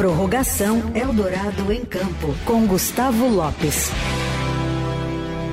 Prorrogação Eldorado em Campo, com Gustavo Lopes.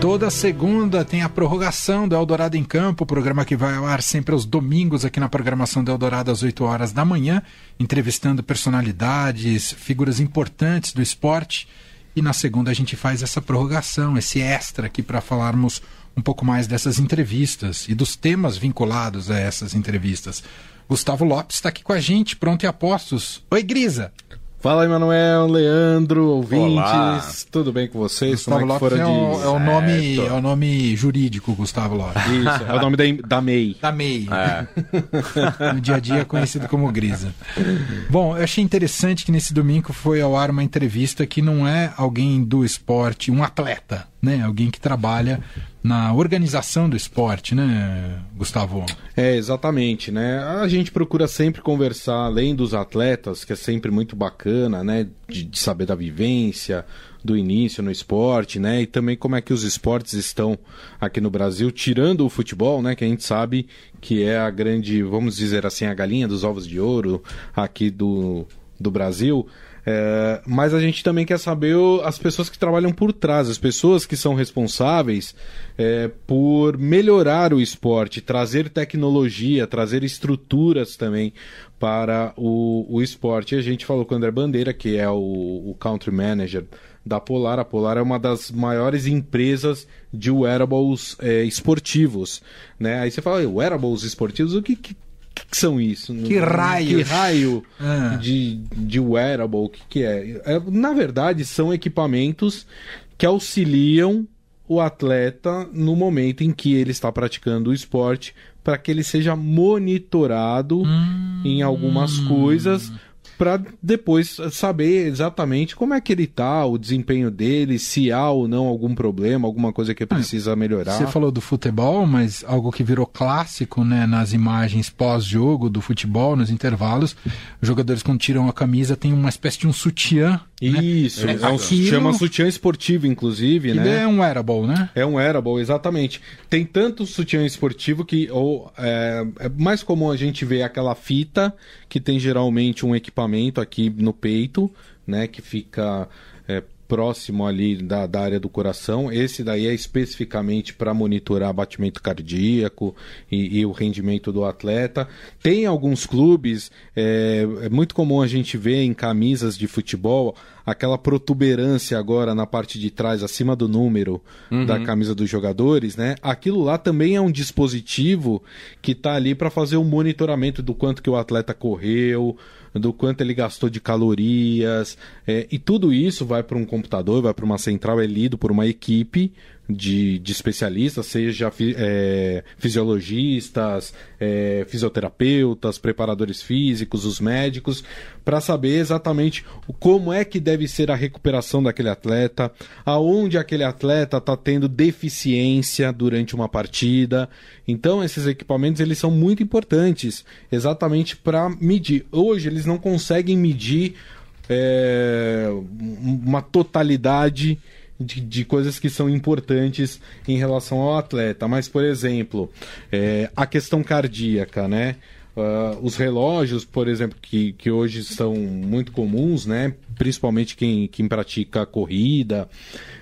Toda segunda tem a prorrogação do Eldorado em Campo, programa que vai ao ar sempre aos domingos aqui na programação do Eldorado às 8 horas da manhã, entrevistando personalidades, figuras importantes do esporte. E na segunda a gente faz essa prorrogação, esse extra aqui para falarmos um pouco mais dessas entrevistas e dos temas vinculados a essas entrevistas. Gustavo Lopes está aqui com a gente, pronto e apostos. Oi, Grisa! Fala, Emanuel, Leandro, ouvintes, Olá. tudo bem com vocês? Gustavo Como é Lopes é, o, é, o nome, é o nome jurídico, Gustavo Lopes. Isso, é o nome da, da MEI. Da MEI. É. no dia a dia conhecido como Grisa. Bom, eu achei interessante que nesse domingo foi ao ar uma entrevista que não é alguém do esporte, um atleta, né? Alguém que trabalha na organização do esporte, né, Gustavo? É, exatamente, né? A gente procura sempre conversar, além dos atletas, que é sempre muito bacana, né? De, de, saber da vivência, do início no esporte, né? E também como é que os esportes estão aqui no Brasil, tirando o futebol, né? Que a gente sabe que é a grande, vamos dizer assim, a galinha dos ovos de ouro aqui do, do Brasil. É, mas a gente também quer saber as pessoas que trabalham por trás, as pessoas que são responsáveis é, por melhorar o esporte, trazer tecnologia, trazer estruturas também para o, o esporte. E a gente falou com o André Bandeira, que é o, o country manager da Polar. A Polar é uma das maiores empresas de wearables é, esportivos. Né? Aí você fala, wearables esportivos, o que, que que, que são isso? Que raio? Que raio ah. de, de wearable? O que, que é? é? Na verdade, são equipamentos que auxiliam o atleta no momento em que ele está praticando o esporte para que ele seja monitorado hum. em algumas coisas para depois saber exatamente como é que ele tá, o desempenho dele, se há ou não algum problema, alguma coisa que precisa melhorar. Você falou do futebol, mas algo que virou clássico, né, nas imagens pós-jogo do futebol, nos intervalos, os jogadores quando tiram a camisa têm uma espécie de um sutiã? Isso, né? é um, Aquilo... chama sutiã esportivo, inclusive, né? É um wearable, né? É um wearable, exatamente. Tem tanto sutiã esportivo que ou, é, é mais comum a gente ver aquela fita que tem geralmente um equipamento aqui no peito, né? Que fica próximo ali da, da área do coração. Esse daí é especificamente para monitorar batimento cardíaco e, e, o rendimento do atleta. Tem alguns clubes, é, é muito comum a gente ver em camisas de futebol aquela protuberância agora na parte de trás, acima do número uhum. da camisa dos jogadores, né? Aquilo lá também é um dispositivo que está ali para fazer o um monitoramento do quanto que o atleta correu, do quanto ele gastou de calorias, é, e tudo isso vai para um computador, vai para uma central, é lido por uma equipe de, de especialistas, seja é, fisiologistas, é, fisioterapeutas, preparadores físicos, os médicos, para saber exatamente como é que deve ser a recuperação daquele atleta, aonde aquele atleta está tendo deficiência durante uma partida. Então, esses equipamentos eles são muito importantes, exatamente para medir. Hoje eles não conseguem medir é, uma totalidade de, de, coisas que são importantes em relação ao atleta. Mas, por exemplo, é, a questão cardíaca, né? Uh, os relógios, por exemplo, que, que hoje são muito comuns, né? principalmente quem, quem pratica corrida,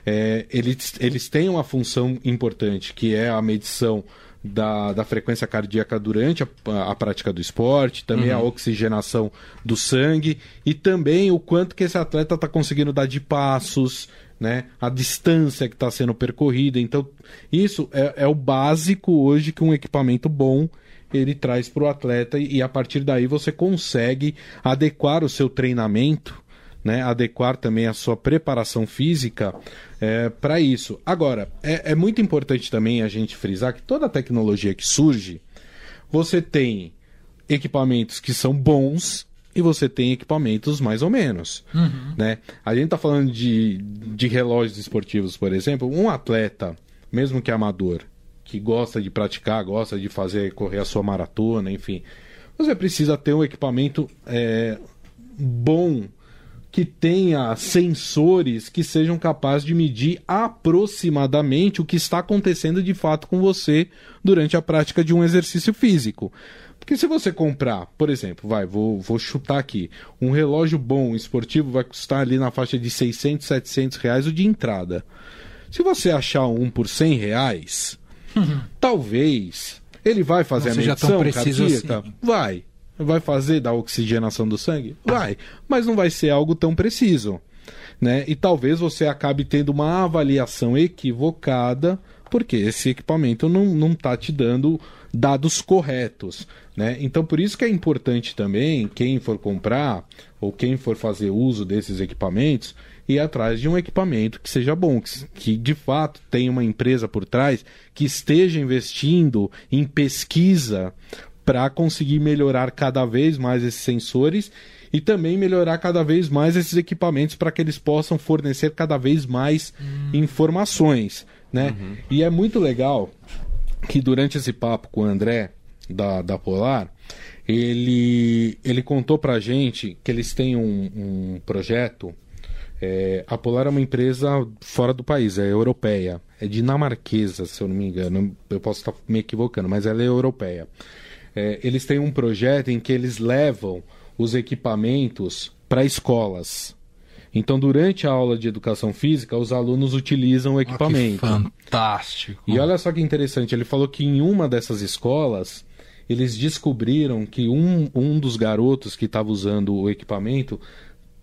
é, eles, eles têm uma função importante, que é a medição da, da frequência cardíaca durante a, a prática do esporte, também uhum. a oxigenação do sangue e também o quanto que esse atleta está conseguindo dar de passos, né? A distância que está sendo percorrida. Então, isso é, é, o básico hoje que um equipamento bom ele traz para o atleta e a partir daí você consegue adequar o seu treinamento, né? Adequar também a sua preparação física é, para isso. Agora, é, é muito importante também a gente frisar que toda tecnologia que surge, você tem equipamentos que são bons e você tem equipamentos mais ou menos. Uhum. Né? A gente está falando de, de relógios esportivos, por exemplo. Um atleta, mesmo que amador, que gosta de praticar, gosta de fazer correr a sua maratona, enfim, você precisa ter um equipamento é, bom que tenha sensores que sejam capazes de medir aproximadamente o que está acontecendo de fato com você durante a prática de um exercício físico. Porque se você comprar, por exemplo, vai, vou, vou chutar aqui, um relógio bom esportivo vai custar ali na faixa de 600, 700 reais o de entrada. Se você achar um por 100 reais, uhum. talvez ele vai fazer Não a medição cardíaca? Assim. Vai. Vai fazer da oxigenação do sangue? Vai. Mas não vai ser algo tão preciso. Né? E talvez você acabe tendo uma avaliação equivocada, porque esse equipamento não está te dando dados corretos. Né? Então, por isso que é importante também, quem for comprar ou quem for fazer uso desses equipamentos, ir atrás de um equipamento que seja bom, que, que de fato tenha uma empresa por trás que esteja investindo em pesquisa para conseguir melhorar cada vez mais esses sensores e também melhorar cada vez mais esses equipamentos para que eles possam fornecer cada vez mais hum. informações. Né? Uhum. E é muito legal que durante esse papo com o André da, da Polar, ele, ele contou para a gente que eles têm um, um projeto é, a Polar é uma empresa fora do país, é europeia. É dinamarquesa, se eu não me engano. Eu posso estar me equivocando, mas ela é europeia. É, eles têm um projeto em que eles levam os equipamentos para escolas. Então, durante a aula de educação física, os alunos utilizam o equipamento. Oh, fantástico! E olha só que interessante, ele falou que em uma dessas escolas, eles descobriram que um, um dos garotos que estava usando o equipamento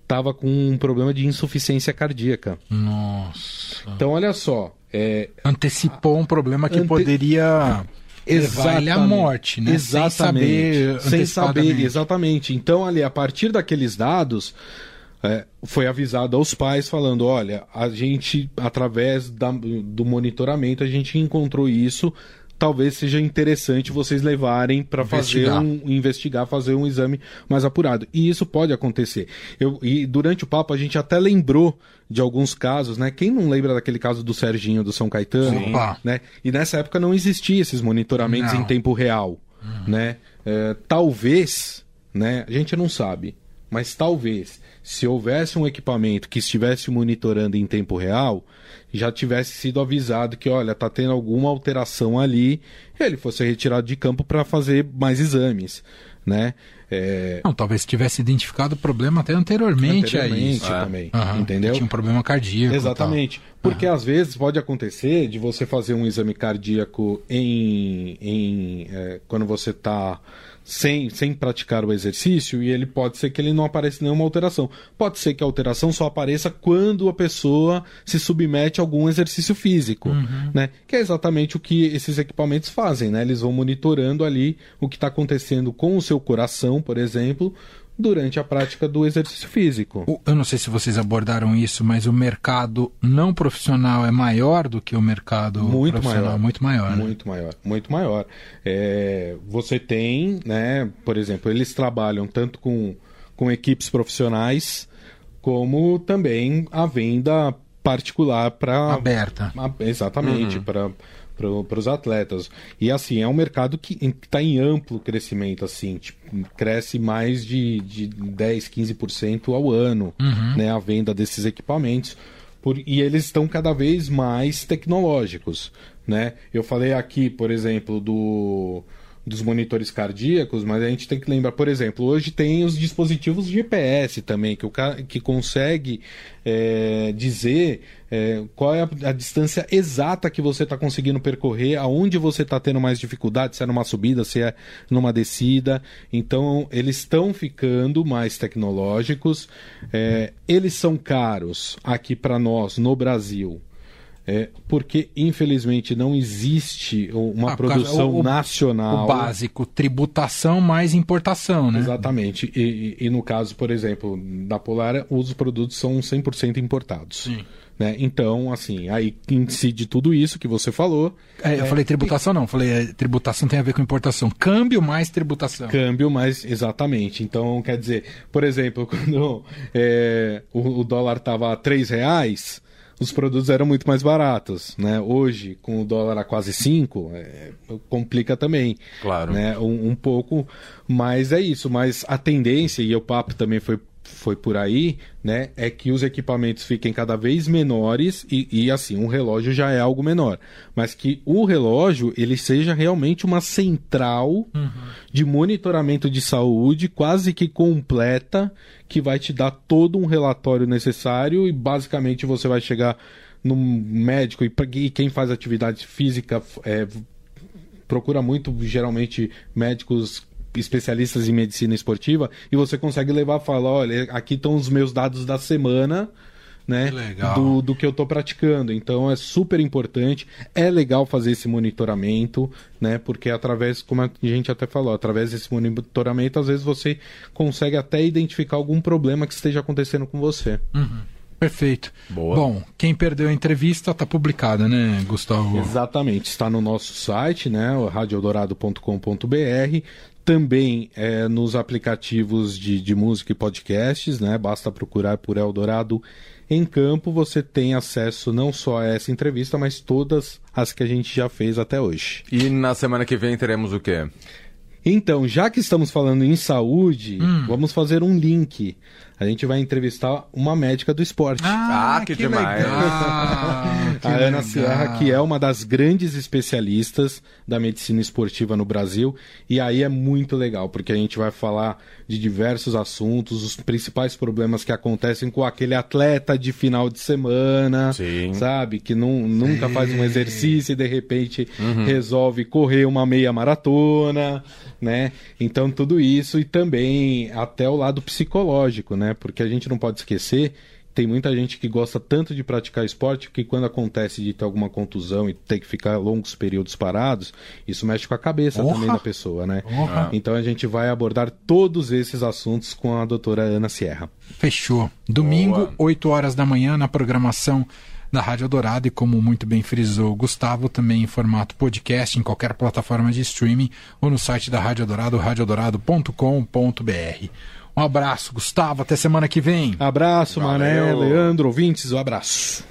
estava com um problema de insuficiência cardíaca. Nossa. Então, olha só. É, Antecipou um problema que ante... poderia levar ele à morte, né? Exatamente. Sem saber, Sem saber, exatamente. Então, ali, a partir daqueles dados, é, foi avisado aos pais falando, olha, a gente, através da, do monitoramento, a gente encontrou isso, talvez seja interessante vocês levarem para fazer um investigar, fazer um exame mais apurado. E isso pode acontecer. Eu, e durante o papo a gente até lembrou de alguns casos, né? Quem não lembra daquele caso do Serginho do São Caetano, Sim. né? E nessa época não existia esses monitoramentos não. em tempo real, hum. né? É, talvez, né? A gente não sabe, mas talvez se houvesse um equipamento que estivesse monitorando em tempo real, já tivesse sido avisado que, olha, está tendo alguma alteração ali, e ele fosse retirado de campo para fazer mais exames, né? É... Não, talvez tivesse identificado o problema até anteriormente, anteriormente a isso. também, uhum, entendeu? Tinha um problema cardíaco. Exatamente. Porque uhum. às vezes pode acontecer de você fazer um exame cardíaco em, em é, quando você está sem, sem praticar o exercício e ele pode ser que ele não apareça nenhuma alteração. Pode ser que a alteração só apareça quando a pessoa se submete a algum exercício físico, uhum. né? Que é exatamente o que esses equipamentos fazem, né? Eles vão monitorando ali o que está acontecendo com o seu coração, por exemplo, durante a prática do exercício físico. Eu não sei se vocês abordaram isso, mas o mercado não profissional é maior do que o mercado muito profissional? Maior, muito maior. Né? Muito maior, muito maior. É, você tem, né, por exemplo, eles trabalham tanto com, com equipes profissionais como também a venda particular para aberta. exatamente, uhum. para para os atletas. E assim, é um mercado que está em amplo crescimento, assim, tipo, cresce mais de, de 10, 15% ao ano, uhum. né, a venda desses equipamentos. Por, e eles estão cada vez mais tecnológicos, né? Eu falei aqui, por exemplo, do dos monitores cardíacos, mas a gente tem que lembrar, por exemplo, hoje tem os dispositivos GPS também, que, o que consegue é, dizer é, qual é a, a, distância exata que você está conseguindo percorrer, aonde você está tendo mais dificuldade, se é numa subida, se é numa descida. Então, eles estão ficando mais tecnológicos. É, eles são caros aqui para nós, no Brasil. É, porque, infelizmente, não existe uma ah, produção o, nacional. O básico, tributação mais importação, né? Exatamente. E, e, e no caso, por exemplo, da Polar, os produtos são 100% importados. Sim. Né? Então, assim, aí incide tudo isso que você falou. É, eu é, falei tributação, não. Falei é, tributação tem a ver com importação. Câmbio mais tributação. Câmbio mais, exatamente. Então, quer dizer, por exemplo, quando é, o, o, dólar estava a 3 reais os produtos eram muito mais baratos, né? Hoje, com o dólar a quase 5, é, complica também. Claro. Né? Um, um, pouco, mas é isso. Mas a tendência, e o papo também foi foi por aí, né, é que os equipamentos fiquem cada vez menores e, e, assim, um relógio já é algo menor, mas que o relógio ele seja realmente uma central uhum. de monitoramento de saúde quase que completa, que vai te dar todo um relatório necessário e basicamente você vai chegar no médico e, e quem faz atividade física é, procura muito geralmente médicos especialistas em medicina esportiva e você consegue levar e falar, olha, aqui estão os meus dados da semana, né? Do, do que eu estou praticando. Então é super importante. É legal fazer esse monitoramento, né? Porque através, como a gente até falou, através desse monitoramento, às vezes você consegue até identificar algum problema que esteja acontecendo com você. Uhum. Perfeito. Boa. Bom, quem perdeu a entrevista está publicada, né, Gustavo? Exatamente. Está no nosso site, né, radiodorado.com.br também é, nos aplicativos de, de música e podcasts, né? Basta procurar por Eldorado em campo, você tem acesso não só a essa entrevista, mas todas as que a gente já fez até hoje. E na semana que vem teremos o quê? Então, já que estamos falando em saúde, hum. vamos fazer um link a gente vai entrevistar uma médica do esporte. Ah, ah que, que, demais! a Ana legal. Sierra, que é uma das grandes especialistas da medicina esportiva no Brasil. E aí é muito legal, porque a gente vai falar de diversos assuntos, os principais problemas que acontecem com aquele atleta de final de semana, Sim. sabe? Que não, nunca faz um exercício e de repente uhum. resolve correr uma meia maratona, né? Então tudo isso e também até o lado psicológico, né? Né? Porque a gente não pode esquecer tem muita gente que gosta tanto de praticar esporte que quando acontece de ter alguma contusão e ter que ficar longos períodos parados, isso mexe com a cabeça também da pessoa, né? Então a gente vai abordar todos esses assuntos com a doutora Ana Sierra. Fechou. Domingo, Boa. 8 horas da manhã, na programação da Rádio Dourado e como muito bem frisou Gustavo, também em formato podcast em qualquer plataforma de streaming ou no site da Rádio Dourado, radiodorado.com.br. Um abraço, Gustavo. Até semana que vem. Abraço, Valeu. Mané, Leandro, ouvintes, um abraço.